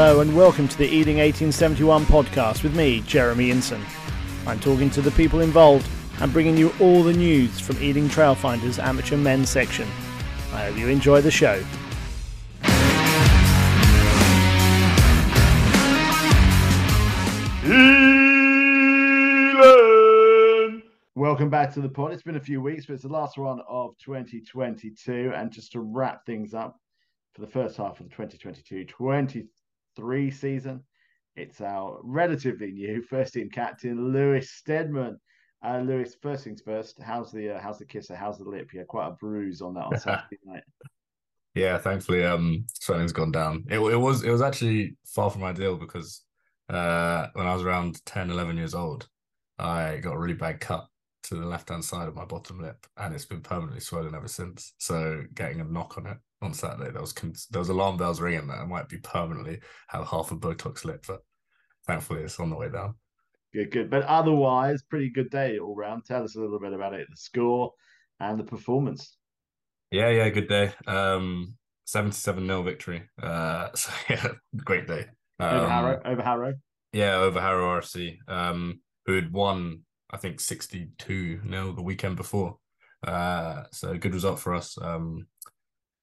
Hello and welcome to the Ealing 1871 podcast with me, Jeremy Inson. I'm talking to the people involved and bringing you all the news from Ealing Trailfinders amateur men's section. I hope you enjoy the show. Elan! Welcome back to the pod. It's been a few weeks, but it's the last one of 2022. And just to wrap things up for the first half of the 2022 23 season, it's our relatively new first team captain, Lewis Steadman. Uh, Lewis, first things first, how's the uh, how's the kisser? How's the lip? Yeah, quite a bruise on that on Saturday night. Yeah, thankfully, um, swelling's gone down. It, it was it was actually far from ideal because uh, when I was around 10, 11 years old, I got a really bad cut to the left hand side of my bottom lip, and it's been permanently swollen ever since. So getting a knock on it on Saturday, there was there was alarm bells ringing that I might be permanently have half a Botox lip, but thankfully it's on the way down. Good, good. But otherwise, pretty good day all round. Tell us a little bit about it, the score and the performance. Yeah, yeah, good day. Um, 77 0 victory. Uh, so yeah, great day. Um, over Harrow, over Harrow. Yeah, over Harrow RFC, um, who had won, I think, 62 0 the weekend before. Uh, so good result for us. Um,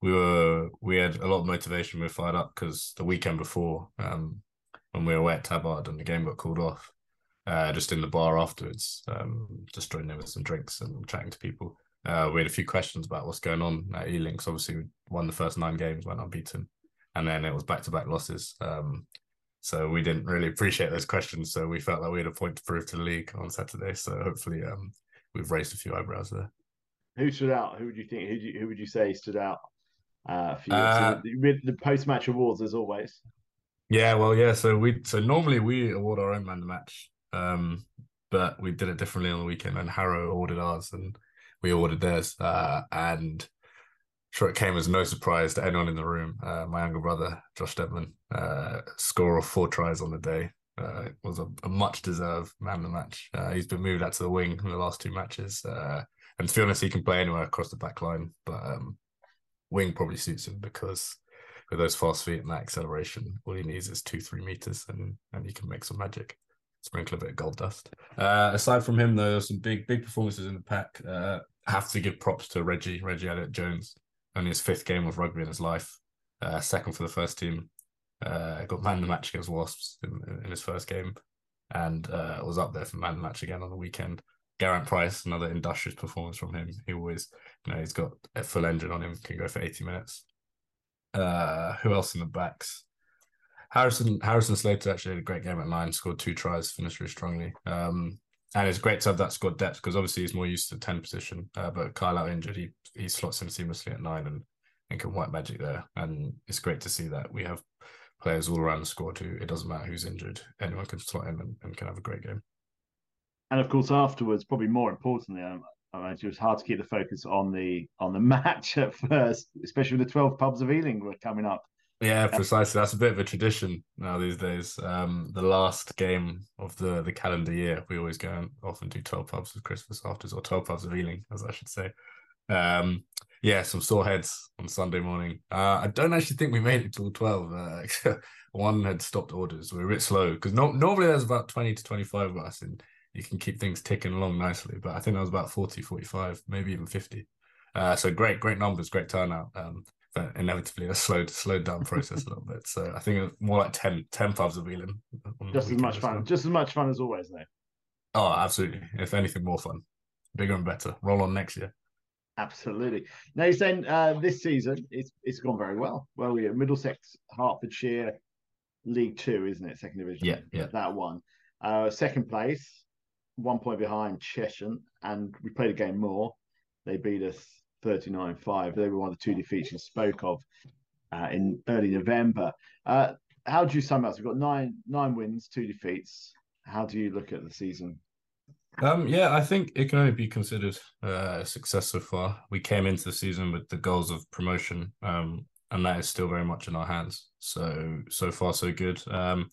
we were we had a lot of motivation. We were fired up because the weekend before, um, when we were at Tabard and the game got called off, uh, just in the bar afterwards, um, just joining in with some drinks and chatting to people. Uh, we had a few questions about what's going on at Ealing. Obviously, we won the first nine games, went unbeaten, and then it was back to back losses. Um, so we didn't really appreciate those questions. So we felt like we had a point to prove to the league on Saturday. So hopefully, um, we've raised a few eyebrows there. Who stood out? Who would you think? Who, you, who would you say stood out uh, for you? Uh, so the, the post match awards, as always. Yeah, well, yeah. So we so normally we award our own man the match, um, but we did it differently on the weekend, and Harrow awarded ours, and we ordered theirs, uh, and sure it came as no surprise to anyone in the room. Uh, my younger brother, Josh Steadman, uh, score of four tries on the day. Uh, was a, a, much deserved man of the match. Uh, he's been moved out to the wing in the last two matches, uh, and to be honest, he can play anywhere across the back line. But um, wing probably suits him because with those fast feet and that acceleration, all he needs is two, three meters, and and he can make some magic sprinkle a bit of gold dust. Uh, aside from him, though, some big big performances in the pack. Uh, have to give props to Reggie Reggie Elliott Jones. Only his fifth game of rugby in his life. Uh, second for the first team. Uh, got man the match against Wasps in, in his first game, and uh, was up there for man the match again on the weekend. Geraint Price, another industrious performance from him. He always, know, he's got a full engine on him, can go for 80 minutes. Uh, who else in the backs? Harrison Harrison Slater actually had a great game at nine, scored two tries, finished really strongly. Um, and it's great to have that squad depth because obviously he's more used to the 10 position. Uh, but Kyle out injured, he he slots in seamlessly at nine and, and can white magic there. And it's great to see that we have players all around the squad who it doesn't matter who's injured, anyone can slot in and, and can have a great game. And of course, afterwards, probably more importantly, I imagine it was hard to keep the focus on the on the match at first, especially with the 12 pubs of Ealing were coming up. Yeah, precisely. That's a bit of a tradition now these days. Um, the last game of the the calendar year, we always go and often do twelve pubs of Christmas afters, or twelve pubs of Ealing, as I should say. Um, yeah, some sore heads on Sunday morning. Uh, I don't actually think we made it till twelve. Uh, one had stopped orders. We were a bit slow because no, normally there's about twenty to twenty five of us, and you can keep things ticking along nicely. But I think there was about 40, 45, maybe even fifty. Uh, so great, great numbers, great turnout. Um, but inevitably a slowed slowed down process a little bit. So I think more like 10, 10 pubs of Ealing. Just as much fun. Well. Just as much fun as always, though. Oh, absolutely. If anything, more fun, bigger and better. Roll on next year. Absolutely. Now you're saying uh, this season it's it's gone very well. Well, we're Middlesex, Hertfordshire, League Two, isn't it? Second division. Yeah, yeah. That one. Uh, second place, one point behind Cheshunt, and we played a game more. They beat us 39 5. They were one of the two defeats you spoke of uh, in early November. Uh, how do you sum up? We've got nine nine wins, two defeats. How do you look at the season? Um, yeah, I think it can only be considered uh, a success so far. We came into the season with the goals of promotion, um, and that is still very much in our hands. So so far so good. Um,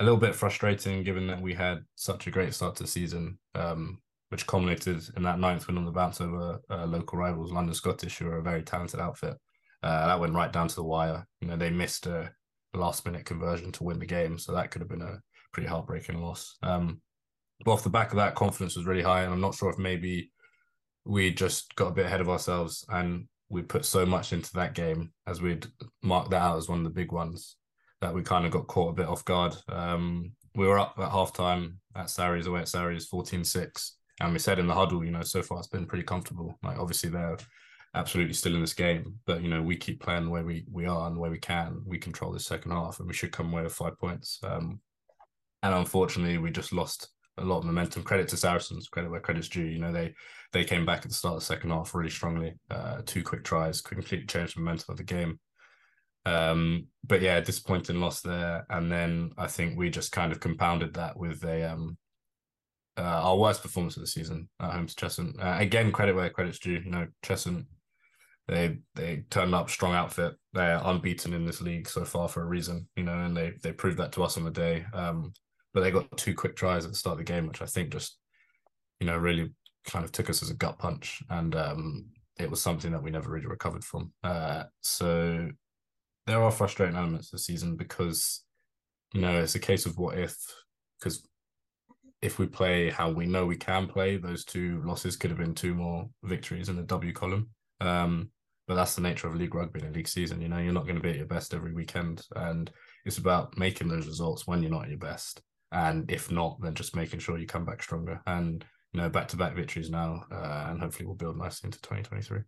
a little bit frustrating given that we had such a great start to the season. Um, which culminated in that ninth win on the bounce over uh, local rivals, London Scottish, who are a very talented outfit. Uh, that went right down to the wire. You know, they missed a, last minute conversion to win the game. So that could have been a pretty heartbreaking loss. Um, but off the back of that, confidence was really high, and I'm not sure if maybe we just got a bit ahead of ourselves and we put so much into that game as we'd marked that out as one of the big ones that we kind of got caught a bit off guard. Um, we were up at halftime at Sarries away at Sarries 14-6 and we said in the huddle, you know, so far it's been pretty comfortable. Like obviously they're absolutely still in this game, but you know, we keep playing the way we we are and the way we can. We control the second half and we should come away with five points. Um, and unfortunately we just lost a lot of momentum. Credit to Saracens, credit where credit's due. You know, they they came back at the start of the second half really strongly. Uh, two quick tries, completely changed the momentum of the game. Um, but yeah, disappointing loss there. And then I think we just kind of compounded that with a um uh, our worst performance of the season at home to Cheshunt. Uh, again, credit where credit's due. You know, Cheshunt they they turned up strong outfit. They're unbeaten in this league so far for a reason, you know, and they they proved that to us on the day. Um, but they got two quick tries at the start of the game, which I think just, you know, really kind of took us as a gut punch, and um, it was something that we never really recovered from. Uh, so there are frustrating elements this season because, you know, it's a case of what if, because if we play how we know we can play, those two losses could have been two more victories in the W column. Um, but that's the nature of league rugby in a league season. You know, you're not going to be at your best every weekend, and it's about making those results when you're not at your best. And if not, then just making sure you come back stronger. And you know, back to back victories now, uh, and hopefully we'll build nicely into 2023.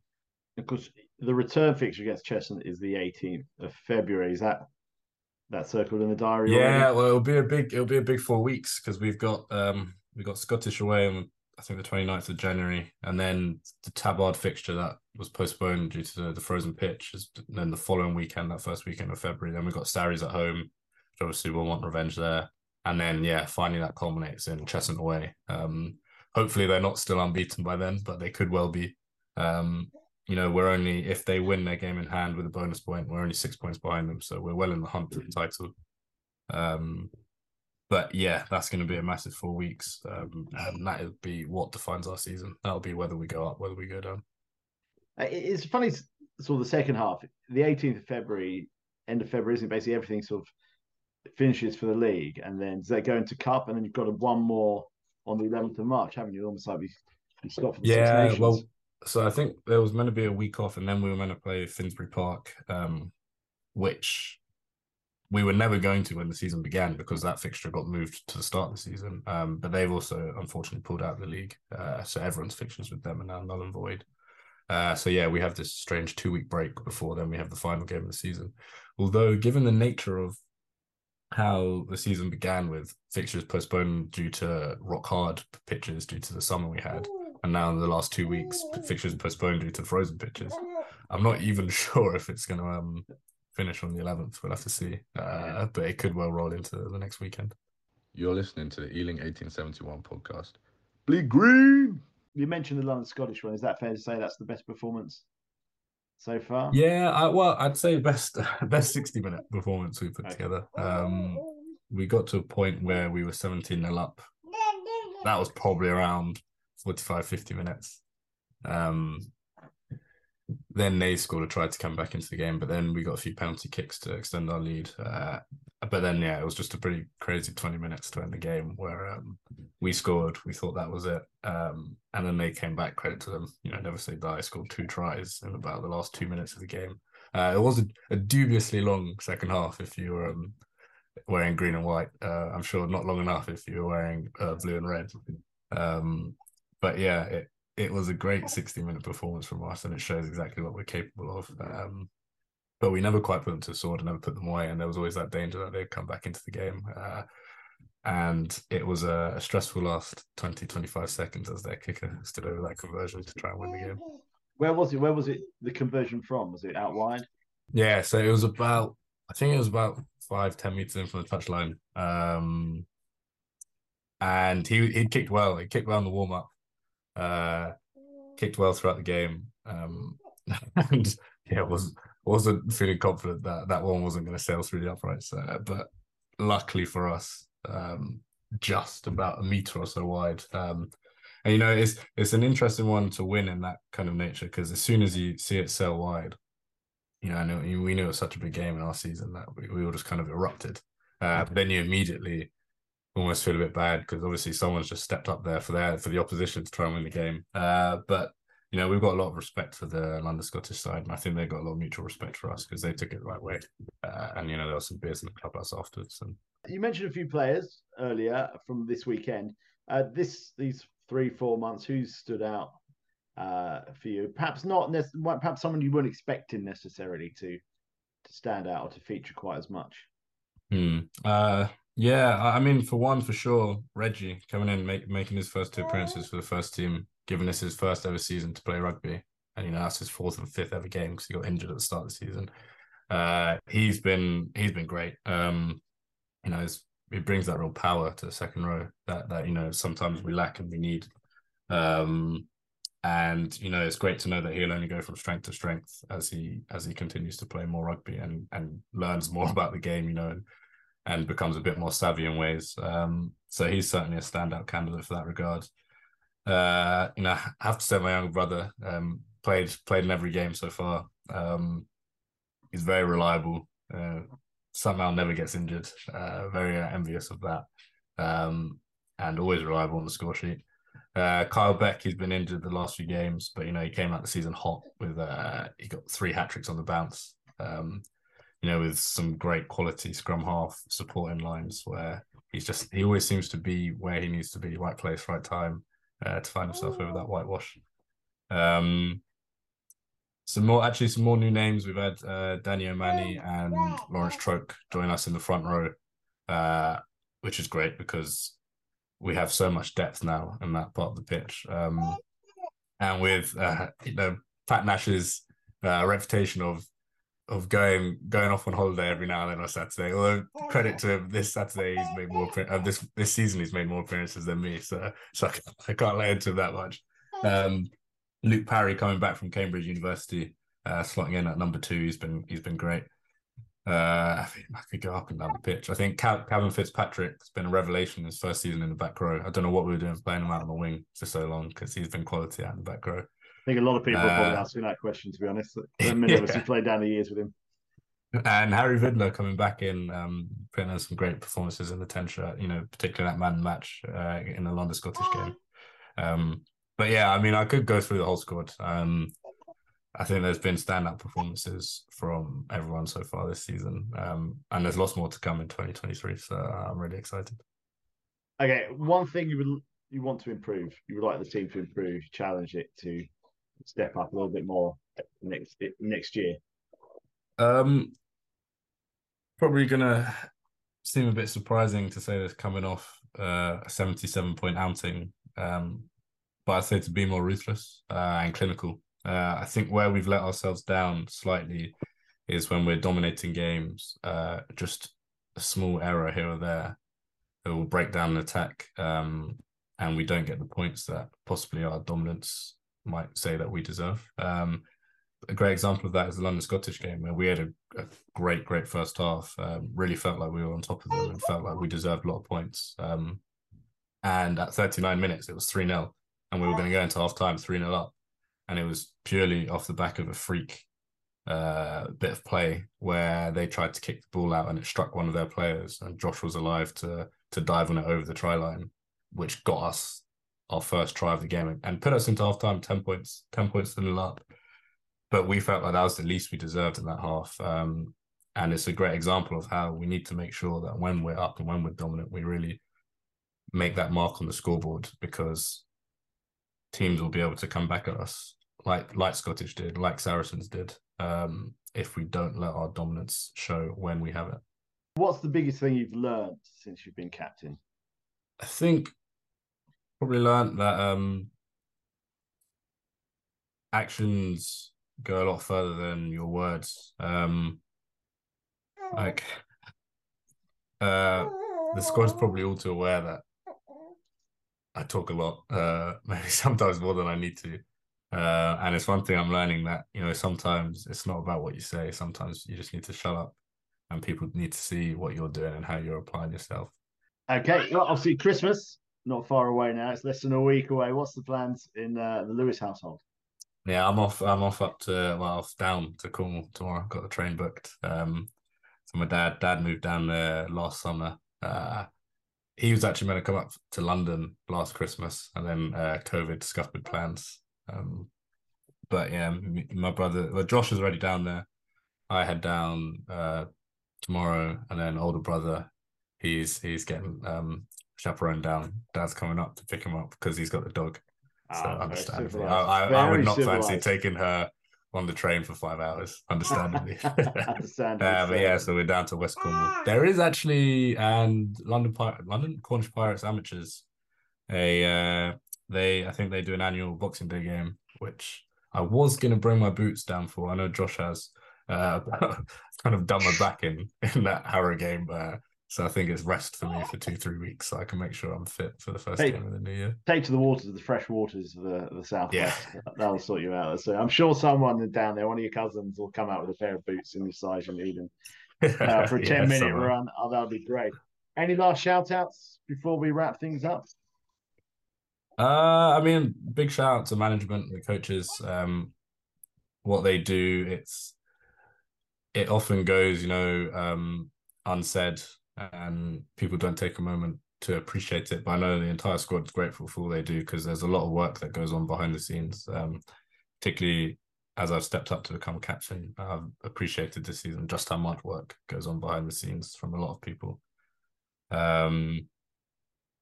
Because the return fixture against Cheshunt is the 18th of February. Is that that circled in the diary? Yeah, already? well, it'll be a big it'll be a big four weeks because we've got um we've got Scottish away on I think the 29th of January, and then the Tabard fixture that was postponed due to the, the frozen pitch. Is then the following weekend, that first weekend of February. Then we've got Sarries at home, which obviously we'll want revenge there. And then yeah, finally that culminates in Cheshunt away. Um, hopefully they're not still unbeaten by then, but they could well be. Um, you know, we're only if they win their game in hand with a bonus point, we're only six points behind them, so we're well in the hunt for the title. Um, but yeah, that's going to be a massive four weeks, um, and that'll be what defines our season. That'll be whether we go up, whether we go down. Uh, it's funny, sort of the second half, the 18th of February, end of February, isn't basically everything sort of finishes for the league, and then they go into cup, and then you've got a, one more on the 11th of March, haven't you? Almost like we, we stopped the yeah, well, so I think there was meant to be a week off, and then we were meant to play Finsbury Park, um, which we were never going to when the season began because that fixture got moved to the start of the season. Um, but they've also unfortunately pulled out of the league, uh, so everyone's fixtures with them are now null and void. Uh, so yeah, we have this strange two week break before then we have the final game of the season. Although, given the nature of how the season began with fixtures postponed due to rock hard pitches due to the summer we had, and now in the last two weeks fixtures postponed due to frozen pitches. I'm not even sure if it's going to um, finish on the 11th. We'll have to see, uh, but it could well roll into the next weekend. You're listening to the Ealing 1871 podcast. Bleed green. You mentioned the London Scottish one. Is that fair to say that's the best performance so far? Yeah, I, well, I'd say best best 60 minute performance we put okay. together. Um, we got to a point where we were 17 nil up. That was probably around 45, 50 minutes. Um, then they scored a try to come back into the game, but then we got a few penalty kicks to extend our lead. Uh, but then, yeah, it was just a pretty crazy 20 minutes to end the game where um, we scored. We thought that was it. Um, and then they came back, credit to them. You know, never say die, scored two tries in about the last two minutes of the game. Uh, it was a, a, dubiously long second half if you were um, wearing green and white. Uh, I'm sure not long enough if you were wearing uh, blue and red. Um, but yeah, it, it was a great 60 minute performance from us and it shows exactly what we're capable of. Um, but we never quite put them to the sword and never put them away. And there was always that danger that they'd come back into the game. Uh, and it was a, a, stressful last 20, 25 seconds as their kicker stood over that conversion to try and win the game. Where was it? Where was it the conversion from? Was it out wide? Yeah, so it was about, I think it was about five, 10 meters in from the touchline. Um, and he he kicked well. He kicked well in the warm up uh, kicked well throughout the game, um, and yeah, was wasn't feeling confident that that one wasn't going to sail through the uprights. Uh, but luckily for us, um, just about a meter or so wide. Um, and you know, it's it's an interesting one to win in that kind of nature because as soon as you see it sail wide, you know, I know we knew it was such a big game in our season that we, we all just kind of erupted. Uh, but then you immediately almost feel a bit bad because obviously someone's just stepped up there for their for the opposition to try and win the game. Uh, but you know, we've got a lot of respect for the London Scottish side, and I think they've got a lot of mutual respect for us because they took it the right way. Uh, and you know, there was some beers in the clubhouse afterwards. And you mentioned a few players earlier from this weekend. Uh, this these three four months, who's stood out uh, for you? Perhaps not. Perhaps someone you weren't expecting necessarily to to stand out or to feature quite as much. Hmm. Yeah, I mean, for one, for sure, Reggie coming in, make, making his first two appearances for the first team, giving us his first ever season to play rugby, and you know that's his fourth and fifth ever game because he got injured at the start of the season. Uh, he's been he's been great. Um, you know, he brings that real power to the second row that that you know sometimes we lack and we need. Um, and you know it's great to know that he'll only go from strength to strength as he as he continues to play more rugby and and learns more about the game. You know, and and becomes a bit more savvy in ways. Um, so he's certainly a standout candidate for that regard. Uh, you know, I have to say my younger brother um, played played in every game so far. Um, he's very reliable. Uh, somehow never gets injured. Uh, very envious of that, um, and always reliable on the score sheet. Uh, Kyle Beck, he's been injured the last few games, but you know he came out the season hot with uh, he got three hat tricks on the bounce. You know, with some great quality scrum half supporting lines where he's just he always seems to be where he needs to be, right place, right time, uh, to find himself over that whitewash. Um, some more actually some more new names. We've had uh, Danny O'Mani and Lawrence Troke join us in the front row, uh, which is great because we have so much depth now in that part of the pitch. Um, and with uh, you know Pat Nash's uh, reputation of of going going off on holiday every now and then on Saturday. Although credit to him, this Saturday he's made more uh, this this season he's made more appearances than me, so so I can't, I can't lay into him that much. Um, Luke Parry coming back from Cambridge University, uh, slotting in at number two. He's been he's been great. Uh, I think I could go up and down the pitch. I think Cal- Calvin Fitzpatrick's been a revelation his first season in the back row. I don't know what we were doing playing him out on the wing for so long because he's been quality out in the back row. I think a lot of people uh, are probably asking that question, to be honest. Many of us have played down the years with him. And Harry Vidler coming back in, um, putting in some great performances in the 10 shirt, you know, particularly that man match uh, in the London Scottish game. Um, but yeah, I mean, I could go through the whole squad. Um, I think there's been standout performances from everyone so far this season. Um, and there's lots more to come in 2023. So I'm really excited. Okay, one thing you would you want to improve, you would like the team to improve, challenge it to step up a little bit more next next year? Um, probably gonna seem a bit surprising to say this coming off uh, a 77 point outing. Um, but I'd say to be more ruthless uh, and clinical. Uh, I think where we've let ourselves down slightly is when we're dominating games. Uh, just a small error here or there it will break down an attack, um, and we don't get the points that possibly our dominance might say that we deserve. Um, a great example of that is the London Scottish game, where we had a, a great, great first half. Um, really felt like we were on top of them and felt like we deserved a lot of points. Um, and at 39 minutes, it was 3 0. And we were going to go into half time 3 0 up. And it was purely off the back of a freak uh, bit of play where they tried to kick the ball out and it struck one of their players. And Josh was alive to to dive on it over the try line, which got us our first try of the game and put us into half time 10 points, 10 points to nil up. But we felt like that was the least we deserved in that half. Um, and it's a great example of how we need to make sure that when we're up and when we're dominant, we really make that mark on the scoreboard because teams will be able to come back at us like like Scottish did, like Saracens did, um, if we don't let our dominance show when we have it. What's the biggest thing you've learned since you've been captain? I think probably learned that um, actions go a lot further than your words. Um, like uh, the squad's probably all too aware that I talk a lot, uh, maybe sometimes more than I need to. Uh, and it's one thing I'm learning that you know sometimes it's not about what you say. Sometimes you just need to shut up, and people need to see what you're doing and how you're applying yourself. Okay, well, obviously Christmas not far away now. It's less than a week away. What's the plans in uh, the Lewis household? Yeah, I'm off. I'm off up to well, off down to Cornwall tomorrow. Got the train booked. Um, so my dad, dad moved down there last summer. Uh, he was actually meant to come up to London last Christmas, and then uh, COVID scuppered plans. Um, but yeah, my brother, well, Josh is already down there. I head down uh, tomorrow, and then older brother, he's he's getting um, chaperoned down. Dad's coming up to pick him up because he's got the dog. So oh, understandably, I, I, I, would not civilized. fancy taking her on the train for five hours. Understandably, understandably. uh, but yeah, so we're down to West Cornwall. There is actually and London Pir- London Cornish Pirates amateurs. A uh, they I think they do an annual Boxing Day game, which I was gonna bring my boots down for. I know Josh has. Uh, kind of done my back in in that Harrow game. Uh, so I think it's rest for me for two, three weeks, so I can make sure I'm fit for the first take, game of the new year. Take to the waters, the fresh waters of the, the southwest. Yeah. That'll sort you out. So I'm sure someone down there, one of your cousins, will come out with a pair of boots in the size you need, and uh, for a ten yeah, minute someone. run, oh, that'll be great. Any last shout outs before we wrap things up? Uh, I mean, big shout out to management, the coaches. Um, what they do, it's it often goes, you know, um, unsaid and people don't take a moment to appreciate it. But I know the entire squad is grateful for all they do because there's a lot of work that goes on behind the scenes. Um, particularly as I've stepped up to become captain, I've appreciated this season just how much work goes on behind the scenes from a lot of people. Um,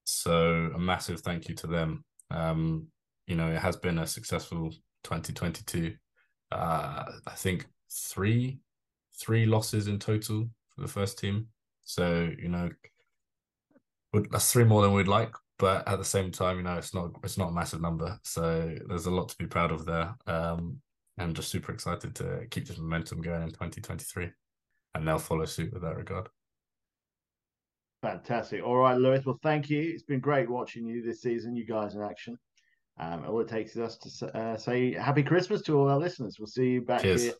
so a massive thank you to them. Um, you know, it has been a successful 2022. Uh, I think three three losses in total for the first team. So you know, that's three more than we'd like, but at the same time, you know, it's not it's not a massive number. So there's a lot to be proud of there. Um, and just super excited to keep this momentum going in 2023, and they'll follow suit with that regard. Fantastic. All right, Lewis. Well, thank you. It's been great watching you this season. You guys in action. Um, all it takes is us to uh, say happy Christmas to all our listeners. We'll see you back Cheers. here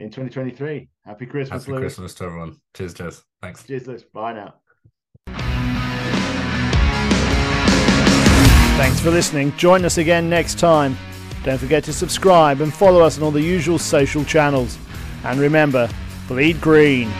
in 2023. Happy Christmas, Happy Lewis. Christmas to everyone. Cheers, Jez. Thanks. Cheers, Lewis. Bye now. Thanks for listening. Join us again next time. Don't forget to subscribe and follow us on all the usual social channels. And remember, bleed green.